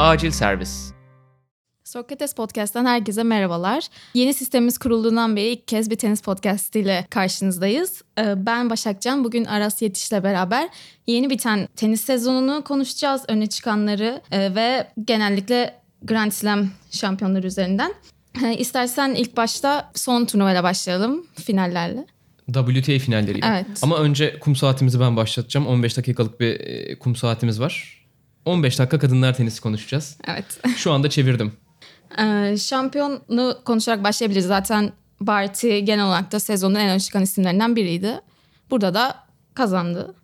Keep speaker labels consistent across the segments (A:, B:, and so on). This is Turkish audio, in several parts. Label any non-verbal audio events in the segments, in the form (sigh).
A: Acil servis.
B: Sokrates Podcast'tan herkese merhabalar. Yeni sistemimiz kurulduğundan beri ilk kez bir tenis podcast ile karşınızdayız. Ee, ben Başakcan, bugün Aras Yetiş'le beraber yeni biten tenis sezonunu konuşacağız. Öne çıkanları e, ve genellikle Grand Slam şampiyonları üzerinden. Ee, İstersen ilk başta son turnuvayla başlayalım, finallerle.
A: WTA finalleriyle.
B: Evet.
A: Ama önce kum saatimizi ben başlatacağım. 15 dakikalık bir e, kum saatimiz var. 15 dakika kadınlar tenisi konuşacağız.
B: Evet. (laughs)
A: Şu anda çevirdim.
B: Ee, şampiyonu konuşarak başlayabiliriz. Zaten Barty genel olarak da sezonun en öne çıkan isimlerinden biriydi. Burada da kazandı.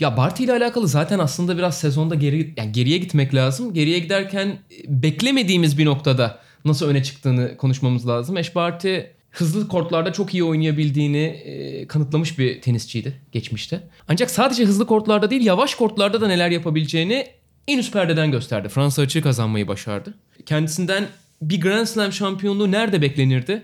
A: Ya Barty ile alakalı zaten aslında biraz sezonda geri yani geriye gitmek lazım. Geriye giderken beklemediğimiz bir noktada nasıl öne çıktığını konuşmamız lazım. Ash Barty hızlı kortlarda çok iyi oynayabildiğini e, kanıtlamış bir tenisçiydi geçmişte. Ancak sadece hızlı kortlarda değil yavaş kortlarda da neler yapabileceğini en üst perdeden gösterdi. Fransa açığı kazanmayı başardı. Kendisinden bir Grand Slam şampiyonluğu nerede beklenirdi?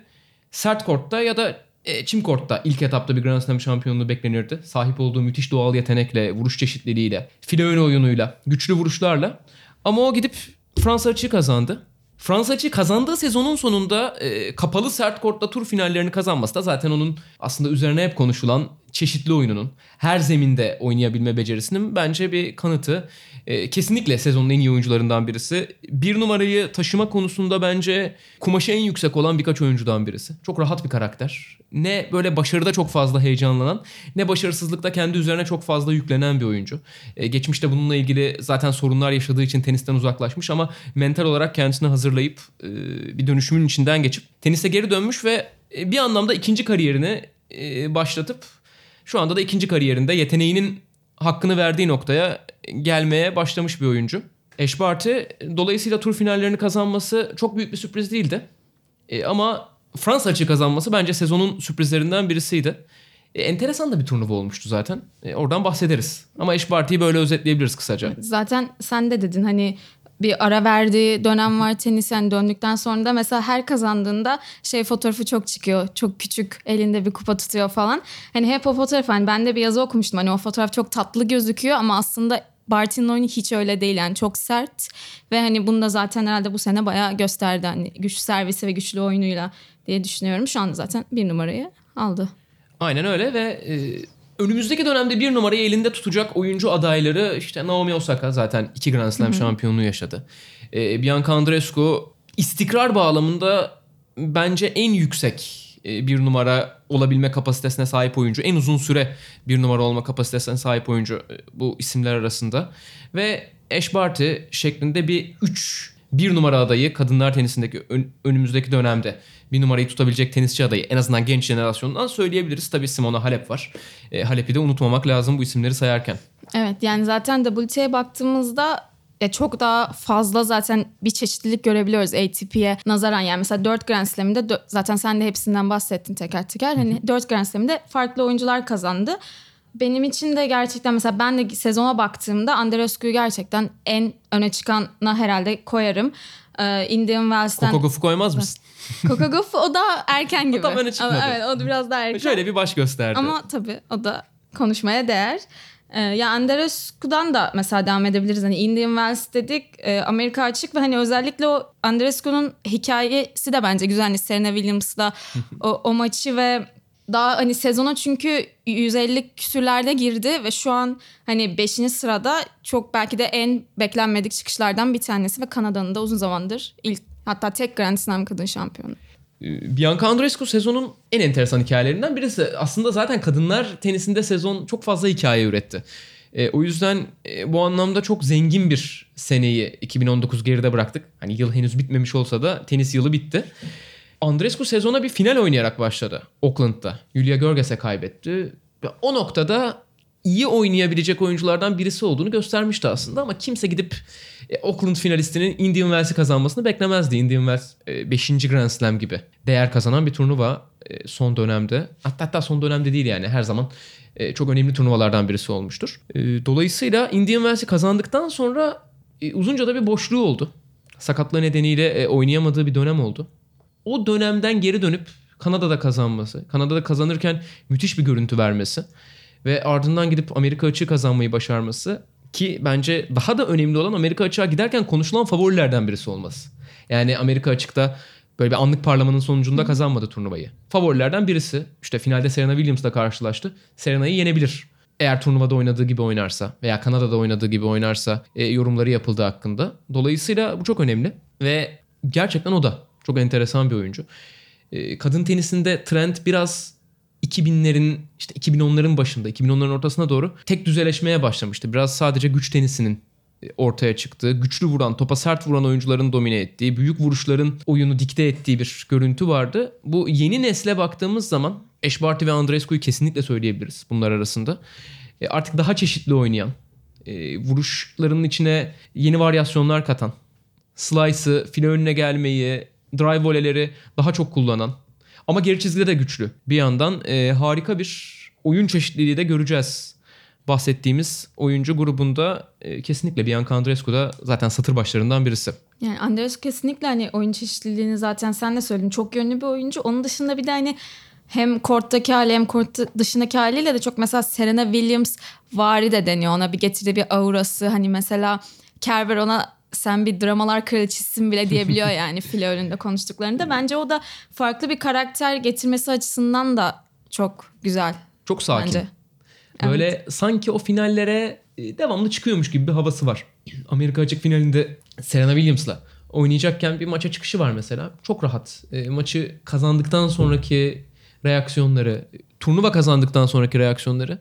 A: Sert kortta ya da e, çim kortta ilk etapta bir Grand Slam şampiyonluğu beklenirdi. Sahip olduğu müthiş doğal yetenekle, vuruş çeşitliliğiyle, file ön oyunuyla, güçlü vuruşlarla. Ama o gidip Fransa açığı kazandı. Fransa açığı kazandığı sezonun sonunda e, kapalı sert kortta tur finallerini kazanması da zaten onun aslında üzerine hep konuşulan çeşitli oyununun her zeminde oynayabilme becerisinin bence bir kanıtı. E, kesinlikle sezonun en iyi oyuncularından birisi. Bir numarayı taşıma konusunda bence kumaşı en yüksek olan birkaç oyuncudan birisi. Çok rahat bir karakter. Ne böyle başarıda çok fazla heyecanlanan ne başarısızlıkta kendi üzerine çok fazla yüklenen bir oyuncu. E, geçmişte bununla ilgili zaten sorunlar yaşadığı için tenisten uzaklaşmış ama mental olarak kendisini hazırlayıp e, bir dönüşümün içinden geçip tenise geri dönmüş ve e, bir anlamda ikinci kariyerini e, başlatıp şu anda da ikinci kariyerinde yeteneğinin hakkını verdiği noktaya gelmeye başlamış bir oyuncu. Ash Barty dolayısıyla tur finallerini kazanması çok büyük bir sürpriz değildi. E, ama Fransa açığı kazanması bence sezonun sürprizlerinden birisiydi. E, enteresan da bir turnuva olmuştu zaten. E, oradan bahsederiz. Ama Ash Barty'yi böyle özetleyebiliriz kısaca.
B: Zaten sen de dedin hani bir ara verdiği dönem var tenis yani döndükten sonra da mesela her kazandığında şey fotoğrafı çok çıkıyor. Çok küçük elinde bir kupa tutuyor falan. Hani hep o fotoğraf hani ben de bir yazı okumuştum hani o fotoğraf çok tatlı gözüküyor ama aslında Barty'nin oyunu hiç öyle değil yani çok sert ve hani bunu da zaten herhalde bu sene bayağı gösterdi hani güçlü servisi ve güçlü oyunuyla diye düşünüyorum. Şu anda zaten bir numarayı aldı.
A: Aynen öyle ve e, önümüzdeki dönemde bir numarayı elinde tutacak oyuncu adayları işte Naomi Osaka zaten iki Grand Slam şampiyonluğu yaşadı. E, Bianca Andreescu istikrar bağlamında bence en yüksek e, bir numara olabilme kapasitesine sahip oyuncu. En uzun süre bir numara olma kapasitesine sahip oyuncu e, bu isimler arasında. Ve Ash Barty şeklinde bir 3 bir numara adayı kadınlar tenisindeki ön- önümüzdeki dönemde bir numarayı tutabilecek tenisçi adayı en azından genç jenerasyondan söyleyebiliriz. Tabii Simona Halep var. E, Halep'i de unutmamak lazım bu isimleri sayarken.
B: Evet yani zaten WTA'ya baktığımızda ya çok daha fazla zaten bir çeşitlilik görebiliyoruz ATP'ye nazaran. Yani mesela 4 Grand Slam'inde dö- zaten sen de hepsinden bahsettin teker teker. Hani 4 Grand Slam'inde farklı oyuncular kazandı. Benim için de gerçekten mesela ben de sezona baktığımda Andreescu'yu gerçekten en öne çıkana herhalde koyarım. Ee, Indian Wells'ten...
A: Coco Gauff'u koymaz mısın? (laughs)
B: Coco Gauff o da erken gibi.
A: tam öne çıkmadı.
B: Ama Evet o da biraz daha erken.
A: Şöyle bir baş gösterdi.
B: Ama tabii o da konuşmaya değer. Ee, ya Andreescu'dan da mesela devam edebiliriz. Hani Indian Wells dedik, e, Amerika açık ve hani özellikle o Andreescu'nun hikayesi de bence güzel. Hani Serena Williams'la (laughs) o, o maçı ve daha hani sezona çünkü 150 küsürlerde girdi ve şu an hani 5. sırada çok belki de en beklenmedik çıkışlardan bir tanesi ve Kanada'nın da uzun zamandır ilk hatta tek Grand Slam kadın şampiyonu.
A: Ee, Bianca Andreescu sezonun en enteresan hikayelerinden birisi. Aslında zaten kadınlar tenisinde sezon çok fazla hikaye üretti. E, o yüzden e, bu anlamda çok zengin bir seneyi 2019 geride bıraktık. Hani yıl henüz bitmemiş olsa da tenis yılı bitti. Andreescu sezona bir final oynayarak başladı Oakland'da. Julia Görges'e kaybetti. Ve o noktada iyi oynayabilecek oyunculardan birisi olduğunu göstermişti aslında ama kimse gidip e, Oakland finalistinin Indian Wells'i kazanmasını beklemezdi. Indian Wells 5. Grand Slam gibi değer kazanan bir turnuva e, son dönemde. Hatta, hatta son dönemde değil yani her zaman e, çok önemli turnuvalardan birisi olmuştur. E, dolayısıyla Indian Wells'i kazandıktan sonra e, uzunca da bir boşluğu oldu. Sakatlığı nedeniyle e, oynayamadığı bir dönem oldu. O dönemden geri dönüp Kanada'da kazanması, Kanada'da kazanırken müthiş bir görüntü vermesi ve ardından gidip Amerika açığı kazanmayı başarması ki bence daha da önemli olan Amerika açığa giderken konuşulan favorilerden birisi olması. Yani Amerika açıkta böyle bir anlık parlamanın sonucunda kazanmadı turnuvayı. Favorilerden birisi. İşte finalde Serena Williams'la karşılaştı. Serena'yı yenebilir. Eğer turnuvada oynadığı gibi oynarsa veya Kanada'da oynadığı gibi oynarsa e, yorumları yapıldı hakkında. Dolayısıyla bu çok önemli ve gerçekten o da çok enteresan bir oyuncu. E, kadın tenisinde trend biraz 2000'lerin işte 2010'ların başında 2010'ların ortasına doğru tek düzeleşmeye başlamıştı. Biraz sadece güç tenisinin e, ortaya çıktığı, güçlü vuran, topa sert vuran oyuncuların domine ettiği, büyük vuruşların oyunu dikte ettiği bir görüntü vardı. Bu yeni nesle baktığımız zaman Ash Barty ve Andreescu'yu kesinlikle söyleyebiliriz bunlar arasında. E, artık daha çeşitli oynayan, e, vuruşlarının içine yeni varyasyonlar katan, slice'ı, file önüne gelmeyi, drive voleleri daha çok kullanan ama geri çizgide de güçlü. Bir yandan e, harika bir oyun çeşitliliği de göreceğiz. Bahsettiğimiz oyuncu grubunda e, kesinlikle Bianca Andreescu da zaten satır başlarından birisi.
B: Yani Andreescu kesinlikle hani oyun çeşitliliğini zaten sen de söyledin. Çok yönlü bir oyuncu. Onun dışında bir de hani hem korttaki hali hem kort dışındaki haliyle de çok mesela Serena Williams vari de deniyor ona bir getirdiği bir aurası hani mesela Kerber ona sen bir dramalar kraliçesisin bile diyebiliyor (laughs) yani file önünde konuştuklarında. Bence o da farklı bir karakter getirmesi açısından da çok güzel.
A: Çok sakin.
B: Bence.
A: Böyle
B: Evet.
A: sanki o finallere e, devamlı çıkıyormuş gibi bir havası var. Amerika açık finalinde Serena Williams'la oynayacakken bir maça çıkışı var mesela. Çok rahat. E, maçı kazandıktan sonraki reaksiyonları, turnuva kazandıktan sonraki reaksiyonları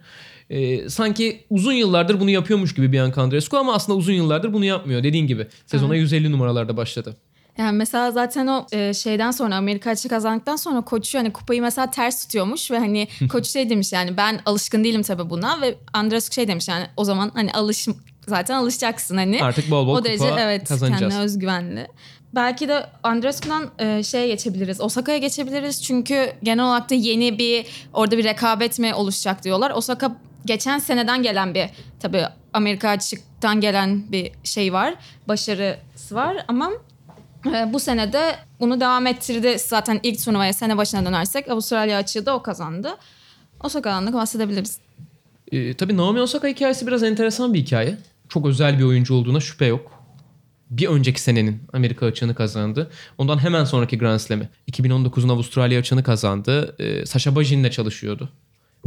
A: e, sanki uzun yıllardır bunu yapıyormuş gibi Bianca Andreescu ama aslında uzun yıllardır bunu yapmıyor. Dediğin gibi sezona 150 numaralarda başladı.
B: Yani mesela zaten o e, şeyden sonra Amerika açık kazandıktan sonra koçu hani kupayı mesela ters tutuyormuş ve hani (laughs) koç şey demiş yani ben alışkın değilim tabii buna ve Andres şey demiş yani o zaman hani alış zaten alışacaksın hani.
A: Artık bol bol
B: o
A: kupa
B: derece evet
A: kazanacağız.
B: kendine özgüvenli. Belki de Andrescu'dan e, şeye geçebiliriz. Osaka'ya geçebiliriz. Çünkü genel olarak da yeni bir orada bir rekabet mi oluşacak diyorlar. Osaka geçen seneden gelen bir tabii Amerika açıktan gelen bir şey var. Başarısı var ama e, bu sene de bunu devam ettirdi. Zaten ilk turnuvaya sene başına dönersek Avustralya açığı da o kazandı. Osaka'dan da bahsedebiliriz.
A: E, tabii Naomi Osaka hikayesi biraz enteresan bir hikaye. Çok özel bir oyuncu olduğuna şüphe yok. Bir önceki senenin Amerika açığını kazandı. Ondan hemen sonraki Grand Slam'i. 2019'un Avustralya açığını kazandı. E, Sasha Bajin'le çalışıyordu.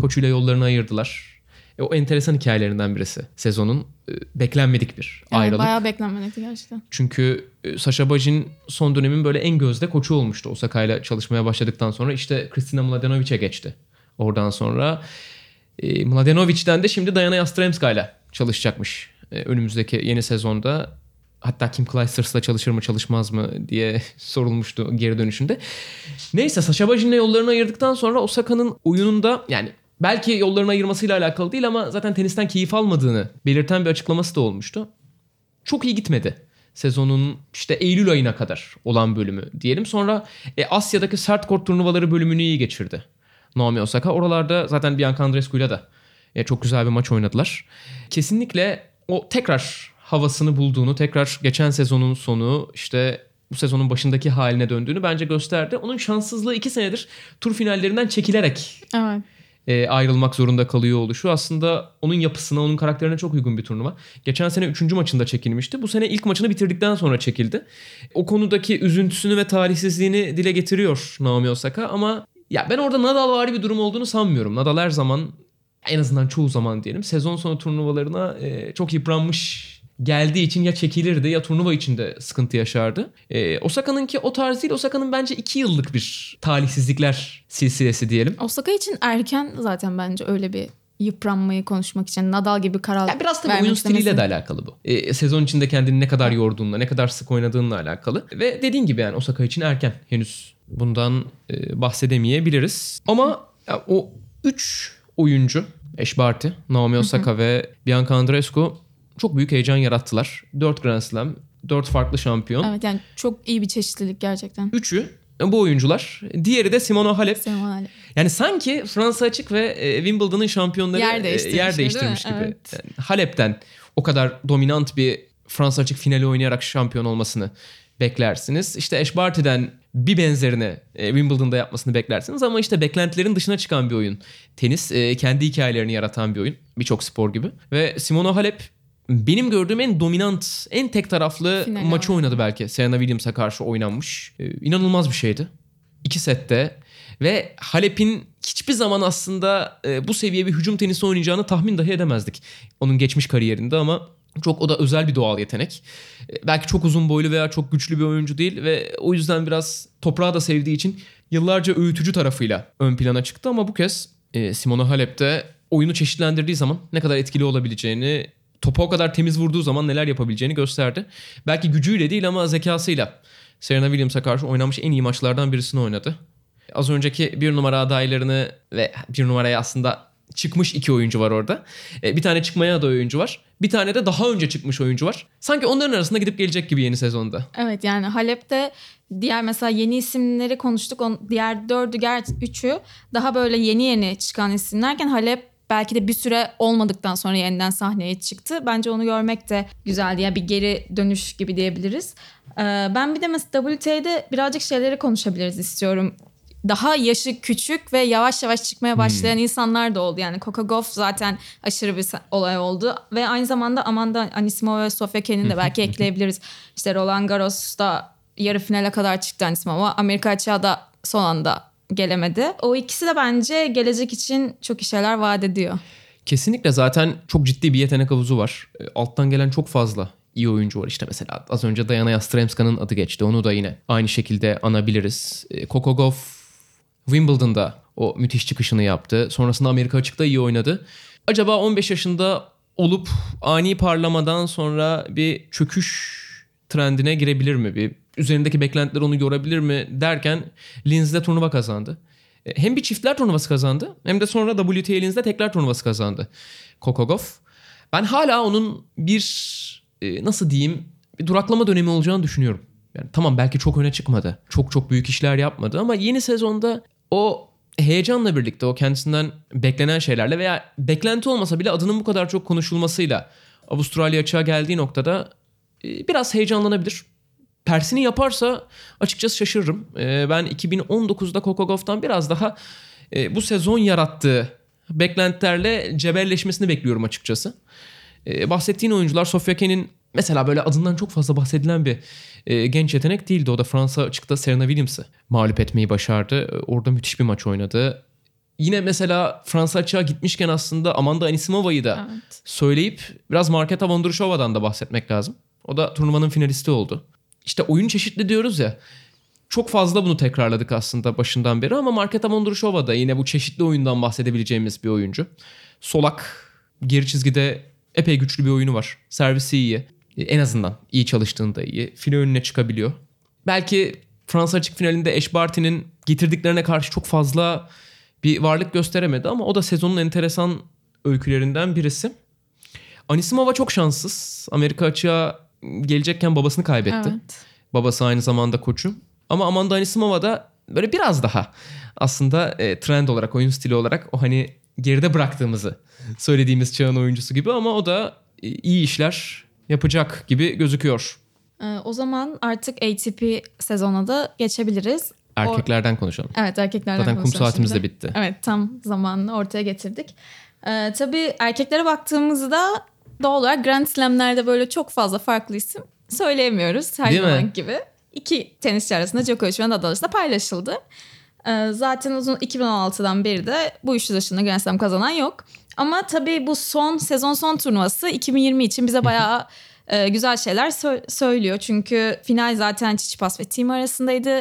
A: Koçuyla yollarını ayırdılar. E, o enteresan hikayelerinden birisi sezonun. E, beklenmedik bir
B: Evet,
A: ayrılık.
B: bayağı beklenmedikti gerçekten.
A: Çünkü e, Sasha Bajin son dönemin böyle en gözde koçu olmuştu Osaka'yla çalışmaya başladıktan sonra. işte Kristina Mladenovic'e geçti. Oradan sonra e, Mladenovic'den de şimdi Diana Yastremska'yla çalışacakmış e, önümüzdeki yeni sezonda. Hatta Kim Clijsters'la çalışır mı çalışmaz mı diye (laughs) sorulmuştu geri dönüşünde. Neyse Sasha Bajin'le yollarını ayırdıktan sonra Osaka'nın oyununda yani belki yollarını ayırmasıyla alakalı değil ama zaten tenisten keyif almadığını belirten bir açıklaması da olmuştu çok iyi gitmedi. Sezonun işte Eylül ayına kadar olan bölümü diyelim. Sonra e, Asya'daki sert kort turnuvaları bölümünü iyi geçirdi. Naomi Osaka. Oralarda zaten Bianca Andreescu'yla da e, çok güzel bir maç oynadılar. Kesinlikle o tekrar havasını bulduğunu, tekrar geçen sezonun sonu işte bu sezonun başındaki haline döndüğünü bence gösterdi. Onun şanssızlığı iki senedir tur finallerinden çekilerek
B: Evet.
A: e, ayrılmak zorunda kalıyor oluşu aslında onun yapısına, onun karakterine çok uygun bir turnuva. Geçen sene 3. maçında çekilmişti. Bu sene ilk maçını bitirdikten sonra çekildi. O konudaki üzüntüsünü ve talihsizliğini dile getiriyor Naomi Osaka ama ya ben orada Nadal bir durum olduğunu sanmıyorum. Nadal her zaman en azından çoğu zaman diyelim sezon sonu turnuvalarına e, çok yıpranmış geldiği için ya çekilirdi ya turnuva içinde sıkıntı yaşardı. E, Osaka'nınki o tarz değil. Osaka'nın bence 2 yıllık bir talihsizlikler silsilesi diyelim.
B: Osaka için erken zaten bence öyle bir yıpranmayı konuşmak için Nadal gibi karar
A: Ya biraz tabii oyun stiliyle de alakalı bu. E, sezon içinde kendini ne kadar yorduğunla, ne kadar sık oynadığınla alakalı. Ve dediğin gibi yani Osaka için erken. Henüz bundan e, bahsedemeyebiliriz. Ama ya, o 3 oyuncu, Ash Barty, Naomi Osaka ve Bianca Andreescu çok büyük heyecan yarattılar. 4 Grand Slam, 4 farklı şampiyon.
B: Evet yani çok iyi bir çeşitlilik gerçekten.
A: Üçü bu oyuncular. Diğeri de Simona Halep.
B: Sevim Ali.
A: Yani sanki Fransa Açık ve e, Wimbledon'ın şampiyonları
B: Yer
A: e,
B: değiştirmiş
A: yer
B: gibi,
A: değiştirmiş gibi.
B: Evet.
A: Yani Halep'ten o kadar dominant bir Fransa Açık finali oynayarak şampiyon olmasını beklersiniz. İşte Ash Barty'den bir benzerini e, Wimbledon'da yapmasını beklersiniz ama işte beklentilerin dışına çıkan bir oyun. Tenis e, kendi hikayelerini yaratan bir oyun. Birçok spor gibi. Ve Simona Halep benim gördüğüm en dominant, en tek taraflı
B: Final
A: maçı
B: oynadı.
A: oynadı belki. Serena Williams'a karşı oynanmış. Ee, inanılmaz bir şeydi. İki sette ve Halep'in hiçbir zaman aslında e, bu seviye bir hücum tenisi oynayacağını tahmin dahi edemezdik. Onun geçmiş kariyerinde ama çok o da özel bir doğal yetenek. E, belki çok uzun boylu veya çok güçlü bir oyuncu değil ve o yüzden biraz toprağı da sevdiği için yıllarca öğütücü tarafıyla ön plana çıktı ama bu kez e, Simona Halep'te oyunu çeşitlendirdiği zaman ne kadar etkili olabileceğini, topa o kadar temiz vurduğu zaman neler yapabileceğini gösterdi. Belki gücüyle değil ama zekasıyla Serena Williams'a karşı oynanmış en iyi maçlardan birisini oynadı. Az önceki bir numara adaylarını ve bir numaraya aslında çıkmış iki oyuncu var orada. E, Bir tane çıkmaya aday oyuncu var. Bir tane de daha önce çıkmış oyuncu var. Sanki onların arasında gidip gelecek gibi yeni sezonda.
B: Evet yani Halep'te diğer mesela yeni isimleri konuştuk. On, diğer dördü gerçi üçü daha böyle yeni yeni çıkan isimlerken Halep belki de bir süre olmadıktan sonra yeniden sahneye çıktı. Bence onu görmek de güzeldi. Yani bir geri dönüş gibi diyebiliriz. Ee, ben bir de mesela WTA'de birazcık şeyleri konuşabiliriz istiyorum. Daha yaşı küçük ve yavaş yavaş çıkmaya başlayan insanlar da oldu. Yani Coco Gauff zaten aşırı bir olay oldu. Ve aynı zamanda Amanda Anisimova ve Sofia Kenin de belki (laughs) ekleyebiliriz. İşte Roland Garros'ta yarı finale kadar çıktı Anisimova. Amerika açığa da son anda gelemedi. O ikisi de bence gelecek için çok şeyler vaat ediyor.
A: Kesinlikle zaten çok ciddi bir yetenek havuzu var. E, Alttan gelen çok fazla iyi oyuncu var. İşte mesela az önce Diana Yastremska'nın adı geçti. Onu da yine aynı şekilde anabiliriz. E, Coco Gauff Wimbledon'da o müthiş çıkışını yaptı. Sonrasında Amerika açıkta iyi oynadı. Acaba 15 yaşında olup ani parlamadan sonra bir çöküş trendine girebilir mi? Bir üzerindeki beklentiler onu yorabilir mi derken Linz'de turnuva kazandı. E, Hem bir çiftler turnuvası kazandı hem de sonra WTA Linz'de tekrar turnuvası kazandı. Gauff. Ben hala onun bir e, nasıl diyeyim bir duraklama dönemi olacağını düşünüyorum. Yani tamam belki çok öne çıkmadı. Çok çok büyük işler yapmadı ama yeni sezonda o heyecanla birlikte o kendisinden beklenen şeylerle veya beklenti olmasa bile adının bu kadar çok konuşulmasıyla Avustralya açığa geldiği noktada e, biraz heyecanlanabilir. Tersini yaparsa açıkçası şaşırırım. E, ben 2019'da Coco Gauff'tan biraz daha e, bu sezon yarattığı beklentilerle cebelleşmesini bekliyorum açıkçası. Bahsettiğin oyuncular Sofia Kenin mesela böyle adından çok fazla bahsedilen bir e, genç yetenek değildi. O da Fransa açıkta Serena Williams'ı mağlup etmeyi başardı. Orada müthiş bir maç oynadı. Yine mesela Fransa açığa gitmişken aslında Amanda Anisimova'yı da
B: Evet.
A: söyleyip biraz Marketa Vondrushowa'dan da bahsetmek lazım. O da turnuvanın finalisti oldu. İşte oyun çeşitli diyoruz ya. Çok fazla bunu tekrarladık aslında başından beri ama Marketa Vondrushova da yine bu çeşitli oyundan bahsedebileceğimiz bir oyuncu. Solak, geri çizgide epey güçlü bir oyunu var. Servisi iyi. En azından iyi çalıştığında iyi. File önüne çıkabiliyor. Belki Fransa açık finalinde Eş Barty'nin getirdiklerine karşı çok fazla bir varlık gösteremedi ama o da sezonun enteresan öykülerinden birisi. Anisimova çok şanssız. Amerika açığa gelecekken babasını kaybetti.
B: Evet.
A: Babası aynı zamanda koçu. Ama Amanda Anisimova da böyle biraz daha aslında e, trend olarak, oyun stili olarak o hani geride bıraktığımızı söylediğimiz çağın oyuncusu gibi ama o da e, iyi işler yapacak gibi gözüküyor.
B: Ee, o zaman artık ATP sezona da geçebiliriz.
A: Erkeklerden konuşalım.
B: Evet erkeklerden
A: Zaten kum
B: konuşalım
A: saatimiz
B: şimdi.
A: de bitti.
B: Evet tam zamanını ortaya getirdik. Ee, tabii erkeklere baktığımızda doğal olarak Grand Slam'lerde böyle çok fazla farklı isim söyleyemiyoruz her
A: Değil mi?
B: zaman gibi. İki tenisçi arasında Djokovic ve Nadal arasında paylaşıldı. Ee, zaten uzun 2016'dan beri de bu üçlü dışında Grand Slam kazanan yok. Ama tabii bu son sezon son turnuvası 2020 için bize bayağı e, güzel şeyler sö- söylüyor. Çünkü final zaten Tsitsipas ve Team arasındaydı.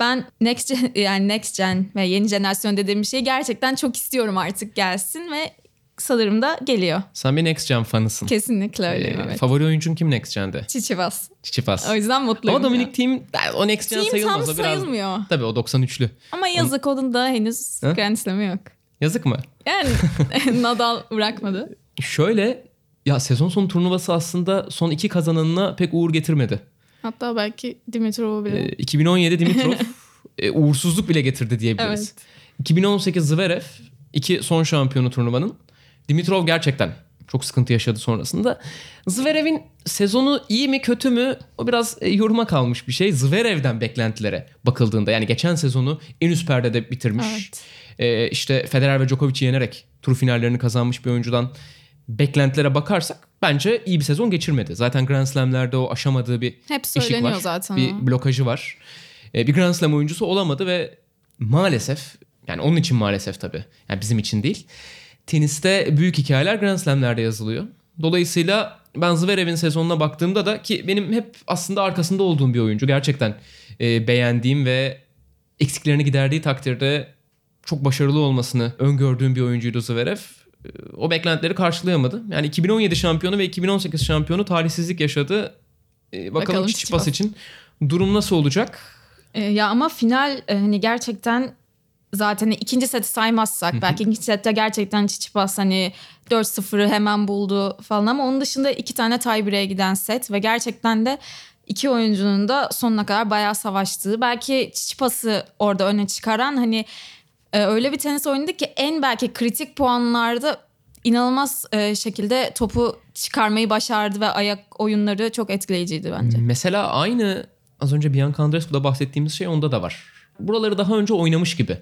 B: Ben next gen, (laughs) yani next gen ve yeni jenerasyon dediğim şeyi gerçekten çok istiyorum artık gelsin ve sanırım da geliyor.
A: Sen bir Next Gen fanısın.
B: Kesinlikle öyleyim
A: Ee,
B: evet.
A: Favori oyuncun kim Next Gen'de?
B: Tsitsipas.
A: Çiçipas.
B: O yüzden mutluyum.
A: Ama. Dominic Thiem o Next Gen
B: Team
A: sayılmaz.
B: tam
A: o biraz...
B: sayılmıyor.
A: Tabii o 93'lü.
B: Ama yazık onun da henüz
A: Ha?
B: Grand Slam'ı yok.
A: Yazık mı?
B: Yani (laughs) (laughs) Nadal bırakmadı.
A: Şöyle ya sezon sonu turnuvası aslında son iki kazananına pek uğur getirmedi.
B: Hatta belki Dimitrov'u bile.
A: Ee, 2017 Dimitrov (laughs) e, uğursuzluk bile getirdi diyebiliriz.
B: Evet.
A: 2018 Zverev iki son şampiyonu turnuvanın. Dimitrov gerçekten çok sıkıntı yaşadı sonrasında. Zverev'in sezonu iyi mi kötü mü o biraz e, yoruma kalmış bir şey. Zverev'den beklentilere bakıldığında yani geçen sezonu en üst perdede bitirmiş.
B: Evet.
A: Ee, işte Federer ve Djokovic'i yenerek tur finallerini kazanmış bir oyuncudan beklentilere bakarsak bence iyi bir sezon geçirmedi. Zaten Grand Slam'lerde o aşamadığı bir
B: Hep
A: eşik var.
B: zaten.
A: Bir blokajı var. E, bir Grand Slam oyuncusu olamadı ve maalesef yani onun için maalesef tabii. Yani bizim için değil. Teniste büyük hikayeler Grand Slam'lerde yazılıyor. Dolayısıyla ben Zverev'in sezonuna baktığımda da ki benim hep aslında arkasında olduğum bir oyuncu. Gerçekten e, beğendiğim ve eksiklerini giderdiği takdirde çok başarılı olmasını öngördüğüm bir oyuncuydu Zverev. E, O beklentileri karşılayamadı. Yani 2017 şampiyonu ve 2018 şampiyonu talihsizlik yaşadı. E, bakalım,
B: Bakalım
A: Tsitsipas. için durum nasıl olacak?
B: Ee, ya ama final e, hani gerçekten zaten ikinci seti saymazsak belki ikinci sette gerçekten Tsitsipas hani 4-0'ı hemen buldu falan ama onun dışında iki tane tiebreak'e giden set ve gerçekten de iki oyuncunun da sonuna kadar bayağı savaştığı belki Tsitsipas'ı orada öne çıkaran hani öyle bir tenis oynadı ki en belki kritik puanlarda inanılmaz e, şekilde topu çıkarmayı başardı ve ayak oyunları çok etkileyiciydi bence.
A: Mesela aynı az önce Bianca Andreescu'da bahsettiğimiz şey onda da var. Buraları daha önce oynamış gibi.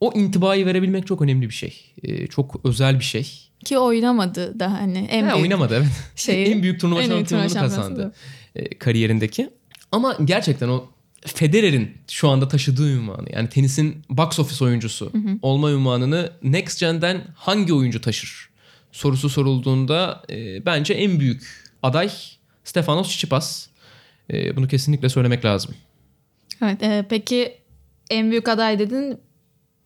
A: O intibayı verebilmek çok önemli bir şey. Ee, çok özel bir şey.
B: Ki oynamadı da hani en
A: Ha,
B: büyük
A: oynamadı evet.
B: şeyi. (laughs)
A: en büyük turnuva şampiyonluğunu kazandı e, kariyerindeki. Ama gerçekten o Federer'in şu anda taşıdığı ünvanı yani tenisin box office oyuncusu olma ünvanını Next Gen'den hangi oyuncu taşır sorusu sorulduğunda e, bence en büyük aday Stefanos Tsitsipas. E, bunu kesinlikle söylemek lazım.
B: Evet, e, peki en büyük aday dedin.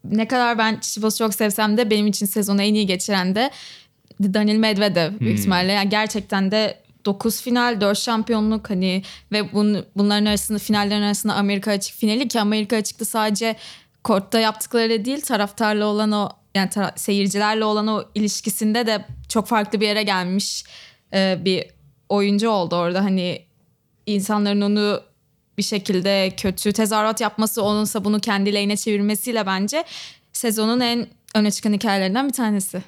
B: Ne kadar ben Çiçipas'ı çok sevsem de benim için sezonu en iyi geçiren de Daniil Medvedev büyük ihtimalle. Yani gerçekten de 9 final, 4 şampiyonluk hani ve bun, bunların arasında finallerin arasında Amerika açık finali ki Amerika açıkta sadece kortta yaptıkları değil taraftarla olan o yani tara- seyircilerle olan o ilişkisinde de çok farklı bir yere gelmiş e, bir oyuncu oldu orada hani insanların onu bir şekilde kötü tezahürat yapması onunsa bunu kendi lehine çevirmesiyle bence sezonun en öne çıkan hikayelerinden bir tanesi.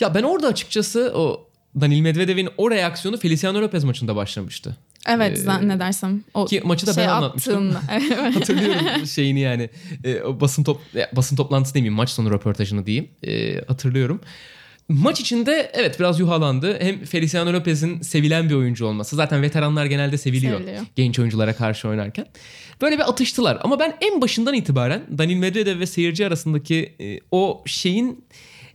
A: Ya ben orada açıkçası o Daniil Medvedev'in o reaksiyonu Feliciano Lopez maçında başlamıştı.
B: Evet
A: Ee,
B: zannedersem. O
A: ki maçı da ben
B: şey
A: anlatmıştım.
B: attığında. (laughs) Evet.
A: Hatırlıyorum şeyini yani. E, o basın top basın toplantısı demeyeyim maç sonu röportajını diyeyim. E, hatırlıyorum. Maç içinde evet biraz yuhalandı. Hem Feliciano Lopez'in sevilen bir oyuncu olması. Zaten veteranlar genelde seviliyor,
B: Seviliyor.
A: genç oyunculara karşı oynarken. Böyle bir atıştılar. Ama ben en başından itibaren Daniil Medvedev ve seyirci arasındaki e, o şeyin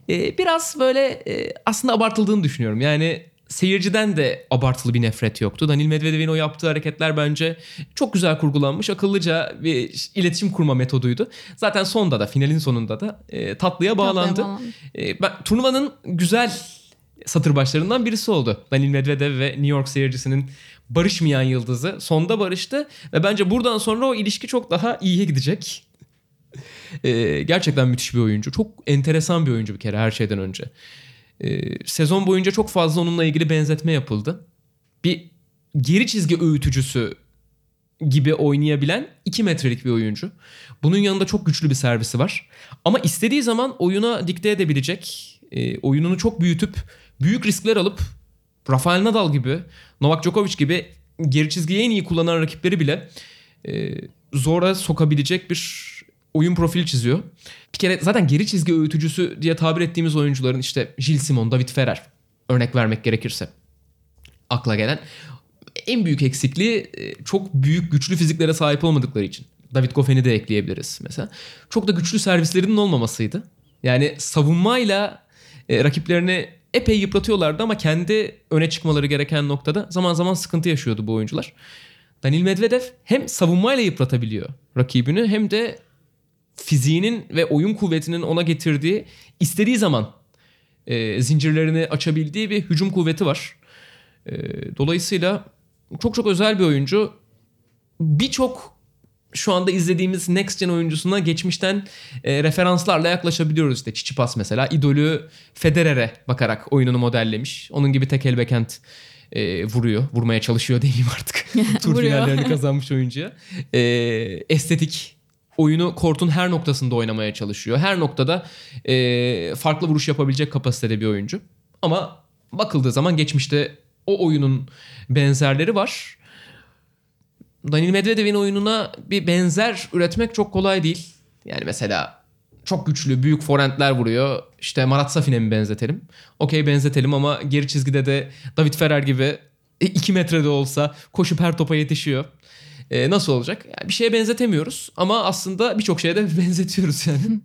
A: e, biraz böyle e, aslında abartıldığını düşünüyorum. Yani seyirciden de abartılı bir nefret yoktu. Daniil Medvedev'in o yaptığı hareketler bence çok güzel kurgulanmış, akıllıca bir iletişim kurma metoduydu. Zaten sonda da, finalin sonunda da e, tatlıya bağlandı.
B: bağlandı.
A: E, ben, turnuvanın güzel satır başlarından birisi oldu. Daniil Medvedev ve New York seyircisinin barışmayan yıldızı sonda barıştı ve bence buradan sonra o ilişki çok daha iyiye gidecek. E, gerçekten müthiş bir oyuncu. Çok enteresan bir oyuncu bir kere her şeyden önce. E, sezon boyunca çok fazla onunla ilgili benzetme yapıldı. Bir geri çizgi öğütücüsü gibi oynayabilen 2 metrelik bir oyuncu. Bunun yanında çok güçlü bir servisi var. Ama istediği zaman oyuna dikte edebilecek, e, oyununu çok büyütüp büyük riskler alıp Rafael Nadal gibi, Novak Djokovic gibi geri çizgiyi en iyi kullanan rakipleri bile e, zora sokabilecek bir oyun profili çiziyor. Bir kere zaten geri çizgi öğütücüsü diye tabir ettiğimiz oyuncuların işte Gilles Simon, David Ferrer örnek vermek gerekirse akla gelen en büyük eksikliği e, çok büyük güçlü fiziklere sahip olmadıkları için. David Goffen'i de ekleyebiliriz mesela. Çok da güçlü servislerinin olmamasıydı. Yani savunmayla e, rakiplerini epey yıpratıyorlardı ama kendi öne çıkmaları gereken noktada zaman zaman sıkıntı yaşıyordu bu oyuncular. Daniil Medvedev hem savunmayla yıpratabiliyor rakibini hem de fiziğinin ve oyun kuvvetinin ona getirdiği istediği zaman e, zincirlerini açabildiği bir hücum kuvveti var. E, dolayısıyla çok çok özel bir oyuncu. Birçok şu anda izlediğimiz Next Gen oyuncusuna geçmişten e, referanslarla yaklaşabiliyoruz. İşte Tsitsipas mesela idolü Federer'e bakarak oyununu modellemiş. Onun gibi tek el backhand e, vuruyor. Vurmaya çalışıyor diyeyim artık. (laughs) Tur finallerini kazanmış oyuncuya. E, estetik oyunu kortun her noktasında oynamaya çalışıyor. Her noktada e, farklı vuruş yapabilecek kapasitede bir oyuncu. Ama bakıldığı zaman geçmişte o oyunun benzerleri var. Daniil Medvedev'in oyununa bir benzer üretmek çok kolay değil. Yani mesela çok güçlü büyük forentler vuruyor. İşte Marat Safin'e mi benzetelim? Okey benzetelim ama geri çizgide de David Ferrer gibi 2 metrede olsa koşup her topa yetişiyor. Ee, nasıl olacak? Yani bir şeye benzetemiyoruz ama aslında birçok şeye de (laughs) benzetiyoruz yani.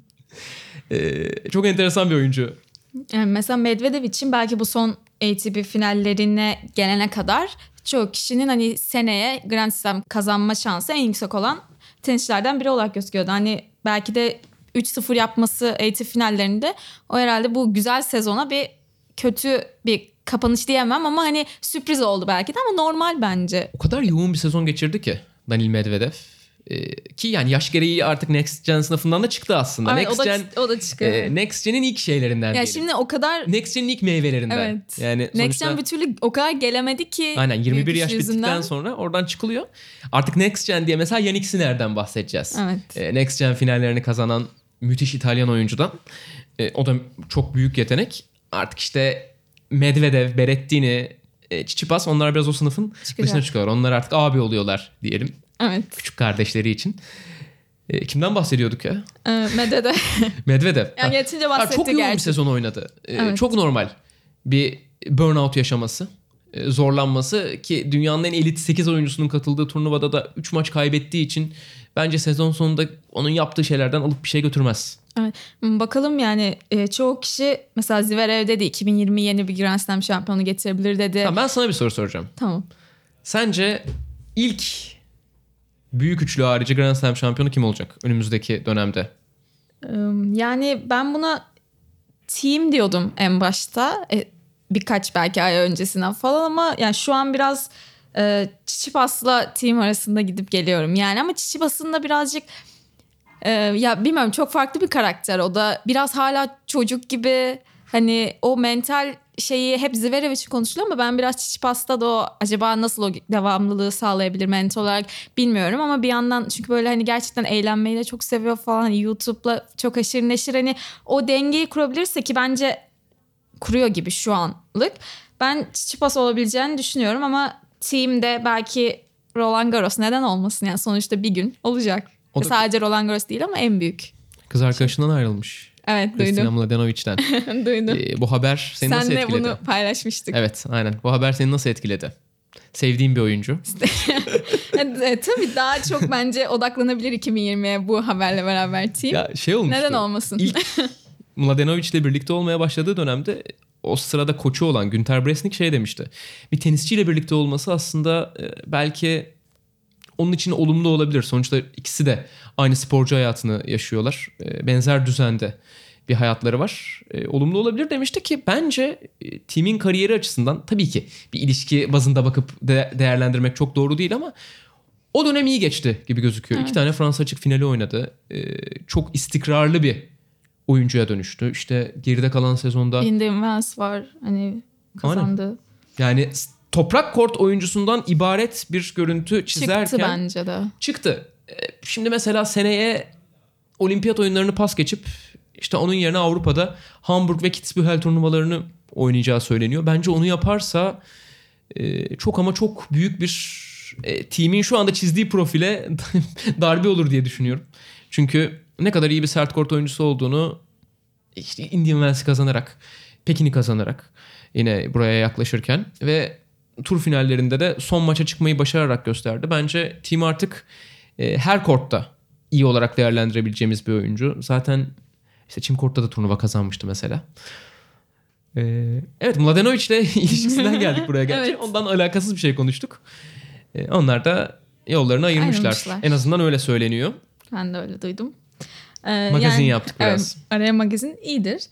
A: ee, çok enteresan bir oyuncu.
B: Yani mesela Medvedev için belki bu son ATP finallerine gelene kadar çoğu kişinin hani seneye Grand Slam kazanma şansı en yüksek olan tenisçilerden biri olarak gözüküyordu. Hani belki de 3-0 yapması ATP finallerinde o herhalde bu güzel sezona bir kötü bir kapanış diyemem ama hani sürpriz oldu belki de ama normal bence.
A: O kadar yoğun bir sezon geçirdi ki Danil Medvedev. Ee, ki yani yaş gereği artık Next Gen sınıfından da çıktı aslında.
B: Evet,
A: Next
B: o da,
A: Gen
B: o da çıkıyor.
A: e, Next Gen'in ilk şeylerinden
B: ya
A: diyelim.
B: şimdi o kadar
A: Next Gen'in ilk meyvelerinden.
B: evet.
A: Yani
B: Next
A: sonuçta,
B: Gen bir türlü o kadar gelemedi ki.
A: Aynen 21
B: büyük
A: yaş
B: güç
A: bittikten
B: yüzünden.
A: sonra oradan çıkılıyor. Artık Next Gen diye mesela Yannick Sinner'den bahsedeceğiz.
B: Evet.
A: E, Next Gen finallerini kazanan müthiş İtalyan oyuncudan. E, o da çok büyük yetenek. Artık işte Medvedev, Berrettini, e, Tsitsipas onlar biraz o sınıfın
B: Çıkacak.
A: dışına çıkıyorlar. Onlar artık abi oluyorlar diyelim.
B: Evet.
A: Küçük kardeşleri için. E, kimden bahsediyorduk ya?
B: Ee, Medvedev. (laughs)
A: Medvedev.
B: yani
A: Ha,
B: bahsetti
A: çok yoğun bir
B: gerçi.
A: sezon oynadı. E,
B: Evet.
A: Çok normal bir burnout yaşaması. e, Zorlanması ki dünyanın en elit 8 oyuncusunun katıldığı turnuvada da 3 maç kaybettiği için bence sezon sonunda onun yaptığı şeylerden alıp bir şey götürmez.
B: Evet. Hmm, Bakalım yani e, çoğu kişi mesela Zverev dedi 2020 yeni bir Grand Slam şampiyonu getirebilir dedi.
A: Tamam, ben sana bir soru soracağım.
B: Tamam.
A: Sence ilk büyük üçlü harici Grand Slam şampiyonu kim olacak önümüzdeki dönemde?
B: Ee, Yani ben buna team diyordum en başta. E, birkaç belki ay öncesinden falan ama yani şu an biraz e, Çiçipas'la team arasında gidip geliyorum. Yani ama Çiçipas'ın da birazcık e, ya bilmiyorum çok farklı bir karakter o da. Biraz hala çocuk gibi hani o mental şeyi hep Zverev için konuşuluyor ama ben biraz Çiçipas'ta da o acaba nasıl o devamlılığı sağlayabilir mental olarak bilmiyorum ama bir yandan çünkü böyle hani gerçekten eğlenmeyi de çok seviyor falan hani YouTube'la çok aşırı neşir hani o dengeyi kurabilirse ki bence kuruyor gibi şu anlık. Ben Çiçipas olabileceğini düşünüyorum ama team'de belki Roland Garros neden olmasın yani sonuçta bir gün olacak.
A: O da-
B: Sadece Roland Garros değil ama en büyük.
A: Kız arkadaşından ayrılmış.
B: Evet
A: Kristina
B: duydum.
A: Mladenovic'den. (laughs)
B: duydum.
A: Ee, bu haber seni nasıl
B: Senle
A: etkiledi?
B: bunu paylaşmıştık.
A: Evet aynen. Bu haber seni nasıl etkiledi? Sevdiğim bir oyuncu. (laughs)
B: E, tabii daha çok bence odaklanabilir 2020'ye bu haberle beraber team.
A: Ya şey olmuştu.
B: Neden olmasın?
A: İlk (laughs) Mladenovic ile birlikte olmaya başladığı dönemde o sırada koçu olan Günter Bresnik şey demişti. Bir tenisçiyle birlikte olması aslında e, belki onun için olumlu olabilir. Sonuçta ikisi de aynı sporcu hayatını yaşıyorlar. E, Benzer düzende bir hayatları var. E, olumlu olabilir demişti ki bence e, timin kariyeri açısından tabii ki bir ilişki bazında bakıp de- değerlendirmek çok doğru değil ama o dönem iyi geçti gibi gözüküyor. İki tane Fransa açık finali oynadı. E, çok istikrarlı bir oyuncuya dönüştü. İşte geride kalan sezonda
B: Wells var hani kazandı.
A: yani s- toprak kort oyuncusundan ibaret bir görüntü çizerken
B: Çıktı bence de.
A: çıktı. E, Şimdi mesela seneye olimpiyat oyunlarını pas geçip işte onun yerine Avrupa'da Hamburg ve Kitzbühel turnuvalarını oynayacağı söyleniyor. Bence onu yaparsa e, çok ama çok büyük bir e, timin şu anda çizdiği profile (laughs) darbe olur diye düşünüyorum. Çünkü ne kadar iyi bir sert kort oyuncusu olduğunu işte Indian Wells'i kazanarak, Pekin'i kazanarak yine buraya yaklaşırken ve tur finallerinde de son maça çıkmayı başararak gösterdi. Bence team artık e, her kortta iyi olarak değerlendirebileceğimiz bir oyuncu. Zaten işte çim kortta da turnuva kazanmıştı mesela. Ee, evet Mladenovic ile (laughs) ilişkisinden geldik buraya gerçi.
B: Evet.
A: Ondan alakasız bir şey konuştuk. Ee, onlar da yollarını ayırmışlar.
B: Ayrılmışlar.
A: En azından öyle söyleniyor.
B: Ben de öyle duydum. Ee,
A: Magazin yaptık biraz.
B: Evet, araya magazin iyidir.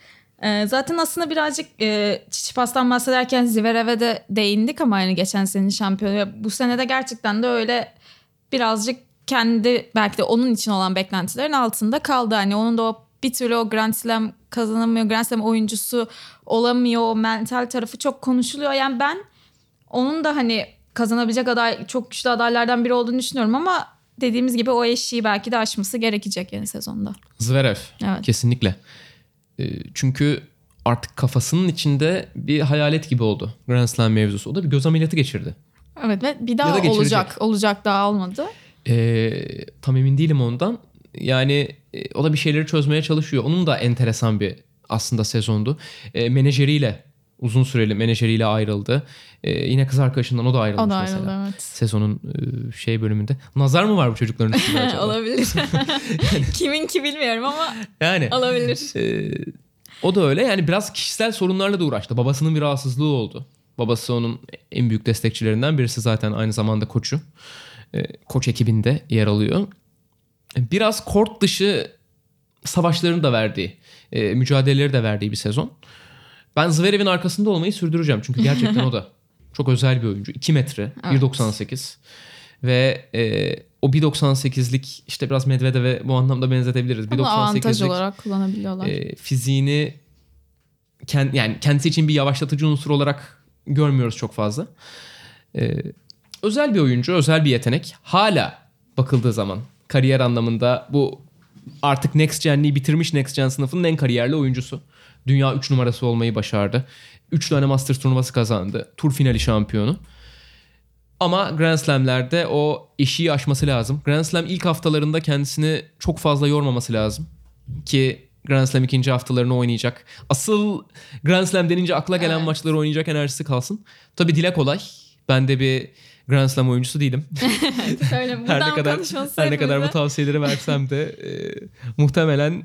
B: Ee, zaten aslında birazcık e, Çiçipas'tan bahsederken Zverev'e de değindik ama aynı geçen senenin şampiyonu. Bu sene de gerçekten de öyle birazcık kendi belki de onun için olan beklentilerin altında kaldı. Hani onun da o bir türlü o Grand Slam kazanamıyor, Grand Slam oyuncusu olamıyor. O mental tarafı çok konuşuluyor. Yani ben onun da hani kazanabilecek aday çok güçlü adaylardan biri olduğunu düşünüyorum ama dediğimiz gibi o eşiği belki de aşması gerekecek yeni sezonda.
A: Zverev.
B: Evet.
A: Kesinlikle. Ee, çünkü artık kafasının içinde bir hayalet gibi oldu. Grand Slam mevzusu. O da bir göz ameliyatı geçirdi.
B: Evet ve bir
A: da
B: daha
A: geçirecek.
B: olacak. Olacak daha olmadı.
A: Ee, tam emin değilim ondan. Yani e, o da bir şeyleri çözmeye çalışıyor. Onun da enteresan bir aslında sezondu. E, menajeriyle uzun süreli menajeriyle ayrıldı. E, yine kız arkadaşından o da ayrılmış
B: O da
A: mesela.
B: ayrıldı evet.
A: Sezonun e, şey bölümünde. Nazar mı var bu çocukların üstünde (laughs) acaba?
B: olabilir. (laughs) (laughs) Kimin ki bilmiyorum ama
A: yani
B: olabilir.
A: e, o da öyle. Yani biraz kişisel sorunlarla da uğraştı. Babasının bir rahatsızlığı oldu. Babası onun en büyük destekçilerinden birisi zaten aynı zamanda koçu. E, koç ekibinde yer alıyor. Biraz kort dışı savaşlarını da verdiği, e, mücadeleleri de verdiği bir sezon. Ben Zverev'in arkasında olmayı sürdüreceğim. Çünkü gerçekten o da (laughs) çok özel bir oyuncu. 2 metre,
B: Evet.
A: 1.98. Ve e, o 1.98'lik işte biraz Medvedev'e bu anlamda benzetebiliriz.
B: Bunu avantaj
A: 1.98'lik
B: olarak kullanabiliyorlar.
A: e, fiziğini kend, yani kendisi için bir yavaşlatıcı unsur olarak görmüyoruz çok fazla. E, özel bir oyuncu, özel bir yetenek. Hala bakıldığı zaman kariyer anlamında bu artık Next Gen'liği bitirmiş Next Gen sınıfının en kariyerli oyuncusu. Dünya 3 numarası olmayı başardı. 3 tane Masters turnuvası kazandı. Tur finali şampiyonu. Ama Grand Slam'lerde o eşiği aşması lazım. Grand Slam ilk haftalarında kendisini çok fazla yormaması lazım. Ki Grand Slam ikinci haftalarını oynayacak. Asıl Grand Slam denince akla gelen
B: Evet.
A: maçları oynayacak enerjisi kalsın. Tabii dile kolay. Ben de bir Grand Slam oyuncusu değilim. (laughs)
B: Öyle
A: her ne kadar her ne kadar bu tavsiyeleri versem de e, muhtemelen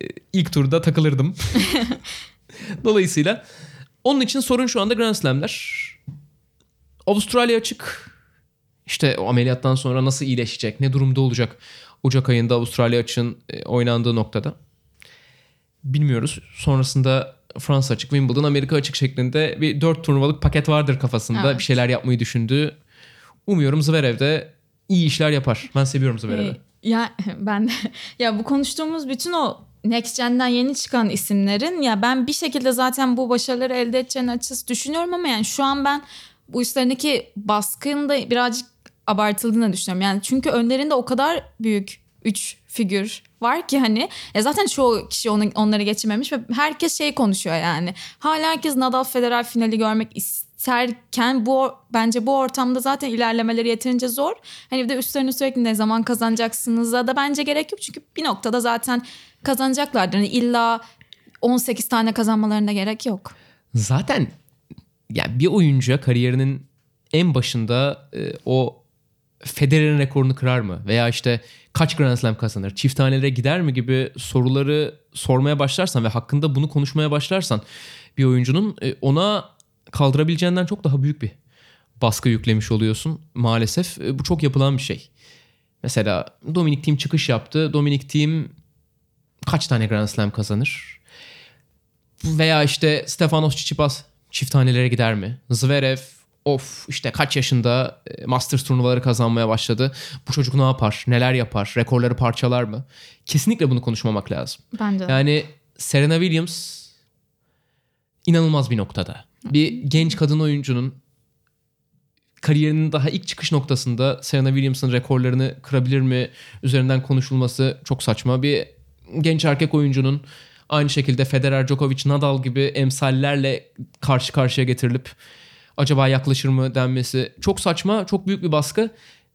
A: e, ilk turda takılırdım. (laughs) Dolayısıyla onun için sorun şu anda Grand Slam'ler. Avustralya açık. İşte o ameliyattan sonra nasıl iyileşecek, ne durumda olacak Ocak ayında Avustralya açığın e, oynandığı noktada. Bilmiyoruz. Sonrasında Fransa açık, Wimbledon, Amerika açık şeklinde bir dört turnuvalık paket vardır kafasında.
B: Evet.
A: Bir şeyler yapmayı düşündüğü. Umuyorum Zverev de iyi işler yapar. Ben seviyorum Zverev'i.
B: Ee, Ya (laughs) ben de ya bu konuştuğumuz bütün o Next Gen'den yeni çıkan isimlerin ya ben bir şekilde zaten bu başarıları elde edeceğini açıkçası düşünüyorum ama yani şu an ben bu üstlerindeki baskının da birazcık abartıldığını düşünüyorum. Yani çünkü önlerinde o kadar büyük üç figür var ki hani ya zaten çoğu kişi onu, onları geçememiş ve herkes şey konuşuyor yani. Hala herkes Nadal Federer finali görmek isterken bu bence bu ortamda zaten ilerlemeleri yeterince zor. Hani bir de üstlerine sürekli ne zaman kazanacaksınız'a da bence gerek yok. Çünkü bir noktada zaten kazanacaklardır. Hani illa 18 tane kazanmalarına gerek yok.
A: Zaten ya bir oyuncuya kariyerinin en başında e, o Federer'in rekorunu kırar mı? Veya işte kaç Grand Slam kazanır? Çift tanelere gider mi gibi soruları sormaya başlarsan ve hakkında bunu konuşmaya başlarsan bir oyuncunun e, ona kaldırabileceğinden çok daha büyük bir baskı yüklemiş oluyorsun. Maalesef e, bu çok yapılan bir şey. Mesela Dominic Thiem çıkış yaptı. Dominic Thiem kaç tane Grand Slam kazanır? Veya işte Stefanos Tsitsipas çift tanelere gider mi? Zverev of işte kaç yaşında e, Masters turnuvaları kazanmaya başladı. Bu çocuk ne yapar? Neler yapar? Rekorları parçalar mı? Kesinlikle bunu konuşmamak lazım.
B: Bence.
A: Yani Serena Williams inanılmaz bir noktada. Bir genç kadın oyuncunun kariyerinin daha ilk çıkış noktasında Serena Williams'ın rekorlarını kırabilir mi üzerinden konuşulması çok saçma. Bir genç erkek oyuncunun aynı şekilde Federer, Djokovic, Nadal gibi emsallerle karşı karşıya getirilip acaba yaklaşır mı denmesi çok saçma, çok büyük bir baskı.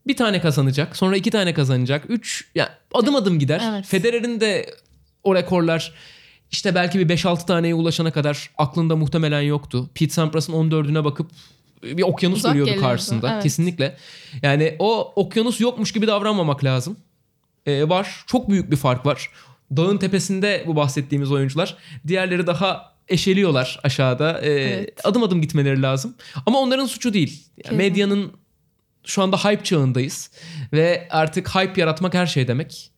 A: Bir tane kazanacak, sonra iki tane kazanacak. Üç, yani adım adım gider.
B: Evet.
A: Federer'in de o rekorlar işte belki bir 5-6 taneye ulaşana kadar aklında muhtemelen yoktu. Pete Sampras'ın 14'üne bakıp bir okyanus
B: Uzak
A: görüyordu
B: geliyordu,
A: karşısında.
B: evet.
A: Kesinlikle. Yani o okyanus yokmuş gibi davranmamak lazım. Ee, var. Çok büyük bir fark var. Dağın tepesinde bu bahsettiğimiz oyuncular. Diğerleri daha eşeliyorlar aşağıda. Ee,
B: Evet.
A: Adım adım gitmeleri lazım. Ama onların suçu değil. Yani medyanın şu anda hype çağındayız. Ve artık hype yaratmak her şey demek.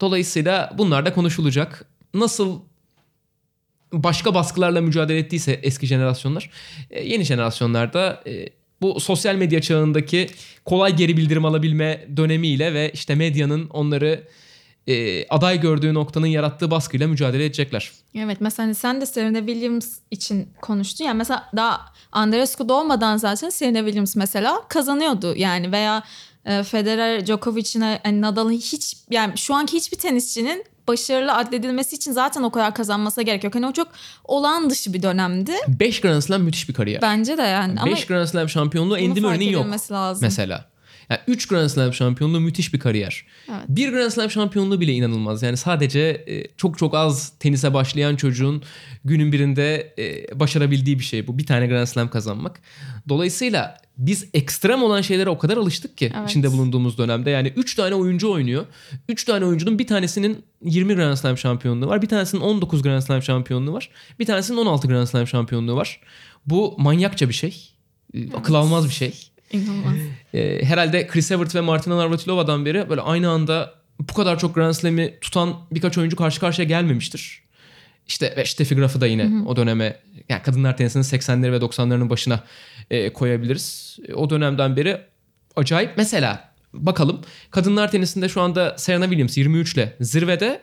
A: Dolayısıyla bunlar da konuşulacak. Nasıl başka baskılarla mücadele ettiyse eski jenerasyonlar, e, yeni jenerasyonlarda e, bu sosyal medya çağındaki kolay geri bildirim alabilme dönemiyle ve işte medyanın onları e, aday gördüğü noktanın yarattığı baskıyla mücadele edecekler.
B: Evet mesela hani sen de Serena Williams için konuştun ya mesela daha Andreescu doğmadan zaten Serena Williams mesela kazanıyordu yani veya Federer, Djokovic'in hani Nadal'ın hiç yani şu anki hiçbir tenisçinin başarılı addedilmesi için zaten o kadar kazanması gerek yok. Hani o çok olağan dışı bir dönemdi.
A: 5 Grand Slam müthiş bir kariyer.
B: Bence de yani ama
A: 5 Grand Slam şampiyonluğu Andy Murray'nin yok
B: lazım.
A: mesela. Yani 3 Grand Slam şampiyonluğu müthiş bir kariyer.
B: Evet.
A: Bir Grand Slam şampiyonluğu bile inanılmaz. Yani sadece e, çok çok az tenise başlayan çocuğun günün birinde e, başarabildiği bir şey bu. Bir tane Grand Slam kazanmak. Dolayısıyla biz ekstrem olan şeylere o kadar alıştık ki
B: Evet.
A: içinde bulunduğumuz dönemde. Yani 3 tane oyuncu oynuyor. 3 tane oyuncunun bir tanesinin 20 Grand Slam şampiyonluğu var. Bir tanesinin 19 Grand Slam şampiyonluğu var. Bir tanesinin 16 Grand Slam şampiyonluğu var. Bu manyakça bir şey. E, Akıl almaz bir şey.
B: İnanılmaz.
A: E, herhalde Chris Evert ve Martina Navratilova'dan beri böyle aynı anda bu kadar çok Grand Slam'i tutan birkaç oyuncu karşı karşıya gelmemiştir. İşte ve Steffi Graf'ı da yine o döneme yani kadınlar tenisinin 80'leri ve 90'larının başına e, koyabiliriz. E, o dönemden beri acayip mesela bakalım kadınlar tenisinde şu anda Serena Williams 23 ile zirvede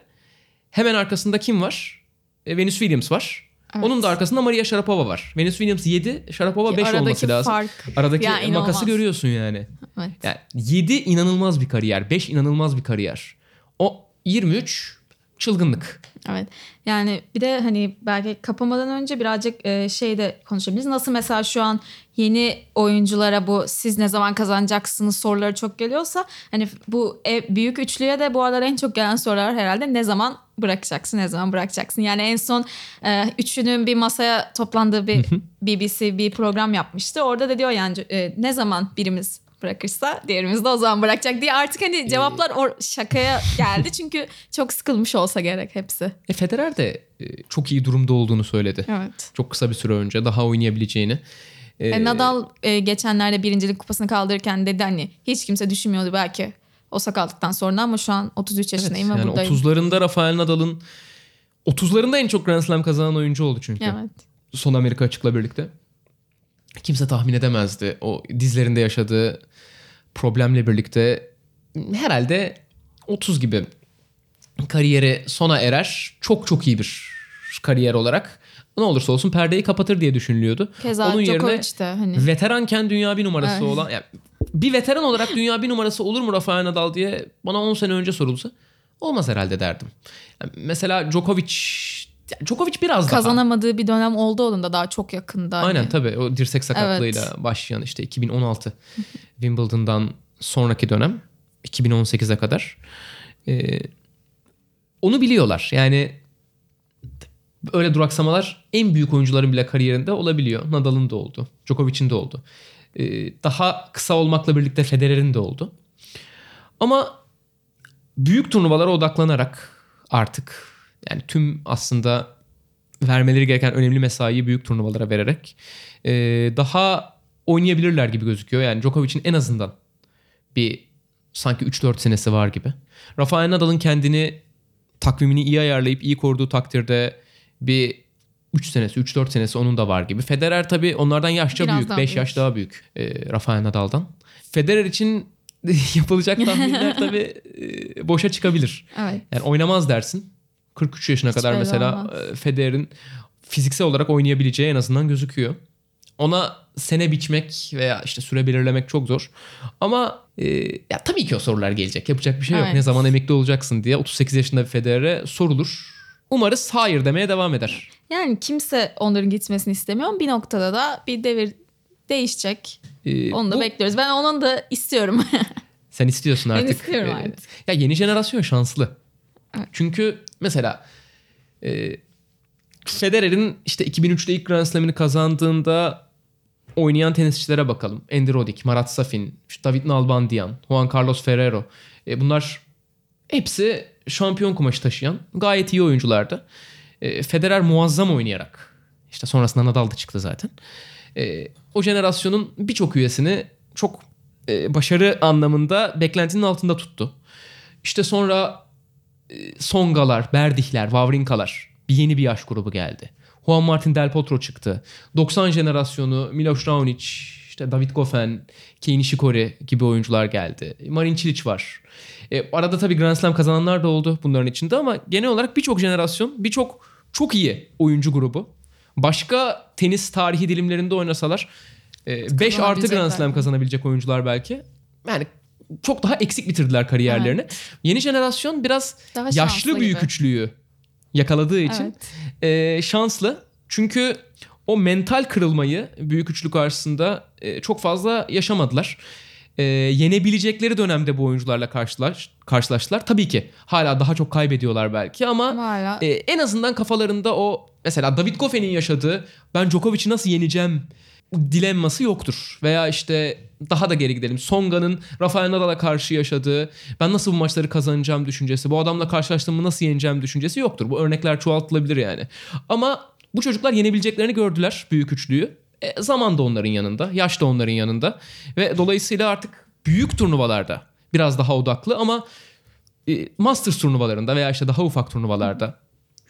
A: hemen arkasında kim var? E, Venus Williams var.
B: Evet.
A: Onun da arkasında Maria Sharapova var. Venus Williams 7, Sharapova 5 olması lazım.
B: fark.
A: Aradaki
B: Ya, inanılmaz.
A: makası görüyorsun yani.
B: Evet.
A: Yani 7 inanılmaz bir kariyer. 5 inanılmaz bir kariyer. O 23 çılgınlık.
B: Evet. Yani bir de hani belki kapamadan önce birazcık e, şey de konuşabiliriz. Nasıl mesela şu an yeni oyunculara bu siz ne zaman kazanacaksınız soruları çok geliyorsa hani bu e, büyük üçlüye de bu aralar en çok gelen sorular herhalde ne zaman bırakacaksın ne zaman bırakacaksın. Yani en son e, üçünün bir masaya toplandığı bir BBC bir program yapmıştı. Orada da diyor yani e, ne zaman birimiz bırakırsa diğerimiz de o zaman bırakacak diye artık hani cevaplar or- şakaya geldi çünkü çok sıkılmış olsa gerek hepsi.
A: E Federer de e, çok iyi durumda olduğunu söyledi.
B: Evet.
A: Çok kısa bir süre önce daha oynayabileceğini. E,
B: E, Nadal e, geçenlerde birincilik kupasını kaldırırken dedi hani hiç kimse düşünmüyordu belki o sakatlıktan sonra ama şu an 33
A: evet,
B: yaşındayım ve
A: yani
B: buradayım.
A: 30'larında Rafael Nadal'ın 30'larında en çok Grand Slam kazanan oyuncu oldu çünkü.
B: Evet.
A: Son Amerika açıkla birlikte. Kimse tahmin edemezdi o dizlerinde yaşadığı problemle birlikte herhalde 30 gibi kariyeri sona erer. Çok çok iyi bir kariyer olarak. Ne olursa olsun perdeyi kapatır diye düşünülüyordu.
B: Keza
A: Onun yerine
B: de hani
A: veteranken dünya bir numarası
B: Evet.
A: olan yani bir veteran olarak dünya bir numarası olur mu Rafael Nadal diye bana 10 sene önce sorulsa olmaz herhalde derdim. Yani mesela Djokovic Djokovic biraz daha
B: kazanamadığı bir dönem oldu onun da daha çok yakında. hani.
A: Aynen tabii o dirsek sakatlığıyla başlayan işte 2016 Wimbledon'dan sonraki dönem 2018'e kadar Ee, onu biliyorlar. Yani öyle duraksamalar en büyük oyuncuların bile kariyerinde olabiliyor. Nadal'ın da oldu. Djokovic'in de oldu. Ee, daha kısa olmakla birlikte Federer'in de oldu. Ama büyük turnuvalara odaklanarak artık yani tüm aslında vermeleri gereken önemli mesaiyi büyük turnuvalara vererek e, daha oynayabilirler gibi gözüküyor. Yani Djokovic'in en azından bir sanki 3-4 senesi var gibi. Rafael Nadal'ın kendini takvimini iyi ayarlayıp iyi koruduğu takdirde bir 3 senesi, 3-4 senesi onun da var gibi. Federer tabii onlardan yaşça
B: Biraz
A: büyük.
B: daha
A: 5
B: büyük.
A: yaş daha büyük e, Rafael Nadal'dan. Federer için (laughs) yapılacak tahminler (laughs) tabii e, boşa çıkabilir.
B: Evet.
A: Yani oynamaz dersin. 43 yaşına
B: Hiç
A: kadar mesela
B: olmaz.
A: e, Federer'in fiziksel olarak oynayabileceği en azından gözüküyor. Ona sene biçmek veya işte süre belirlemek çok zor. Ama e, ya tabii ki o sorular gelecek. Yapacak bir şey yok.
B: Evet.
A: Ne zaman emekli olacaksın diye 38 yaşında bir Federer'e sorulur. Umarız hayır demeye devam eder.
B: Yani kimse onların gitmesini istemiyor. Bir noktada da bir devir değişecek.
A: E,
B: Onu da
A: bu-
B: bekliyoruz. Ben onun da istiyorum. (laughs)
A: Sen istiyorsun
B: Ben
A: artık.
B: istiyorum
A: Ee,
B: artık.
A: Ya yeni jenerasyon şanslı. Çünkü mesela e, Federer'in işte 2003'te ilk Grand Slam'ini kazandığında oynayan tenisçilere bakalım. Andy Roddick, Marat Safin, David Nalbandian, Juan Carlos Ferrero. E, bunlar hepsi şampiyon kumaşı taşıyan gayet iyi oyunculardı. E, Federer muazzam oynayarak işte sonrasında Nadal da çıktı zaten. E, o jenerasyonun birçok üyesini çok e, başarı anlamında beklentinin altında tuttu. İşte sonra Songalar, Berdihler, Wawrinkalar bir yeni bir yaş grubu geldi. Juan Martin Del Potro çıktı. 90 jenerasyonu Miloš Raonic, işte David Goffin, Kei Nishikori gibi oyuncular geldi. Marin Cilic var. E, arada tabii Grand Slam kazananlar da oldu bunların içinde ama genel olarak birçok jenerasyon, birçok çok iyi oyuncu grubu. Başka tenis tarihi dilimlerinde oynasalar 5 artı Grand. Slam kazanabilecek oyuncular belki. Yani çok daha eksik bitirdiler kariyerlerini. Yeni jenerasyon biraz
B: Daha
A: yaşlı büyük
B: gibi.
A: üçlüyü yakaladığı için
B: Evet.
A: e, şanslı. Çünkü o mental kırılmayı büyük üçlü karşısında e, çok fazla yaşamadılar. e, yenebilecekleri dönemde bu oyuncularla karşılaş, karşılaştılar. Tabii ki hala daha çok kaybediyorlar belki ama
B: Ama hala
A: e, en azından kafalarında o mesela David Goffen'in yaşadığı ben Djokovic'i nasıl yeneceğim dilemması yoktur. Veya işte daha da geri gidelim. Songa'nın Rafael Nadal'a karşı yaşadığı ben nasıl bu maçları kazanacağım düşüncesi, bu adamla karşılaştığımı nasıl yeneceğim düşüncesi yoktur. Bu örnekler çoğaltılabilir yani. Ama bu çocuklar yenebileceklerini gördüler büyük üçlüyü. E, zaman da onların yanında, yaş da onların yanında ve dolayısıyla artık büyük turnuvalarda biraz daha odaklı ama e, Masters turnuvalarında veya işte daha ufak turnuvalarda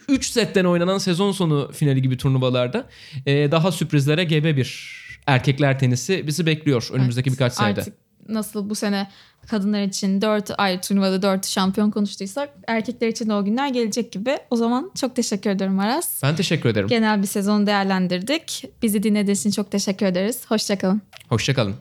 A: 3 setten oynanan sezon sonu finali gibi turnuvalarda e, daha sürprizlere gebe bir erkekler tenisi bizi bekliyor önümüzdeki
B: Evet,
A: birkaç senede.
B: Artık nasıl bu sene kadınlar için 4 ayrı turnuvada 4 şampiyon konuştuysak erkekler için de o günler gelecek gibi. O zaman çok teşekkür ederim Aras.
A: Ben teşekkür ederim.
B: Genel bir sezonu değerlendirdik. Bizi dinlediğiniz için çok teşekkür ederiz. Hoşçakalın.
A: Hoşçakalın.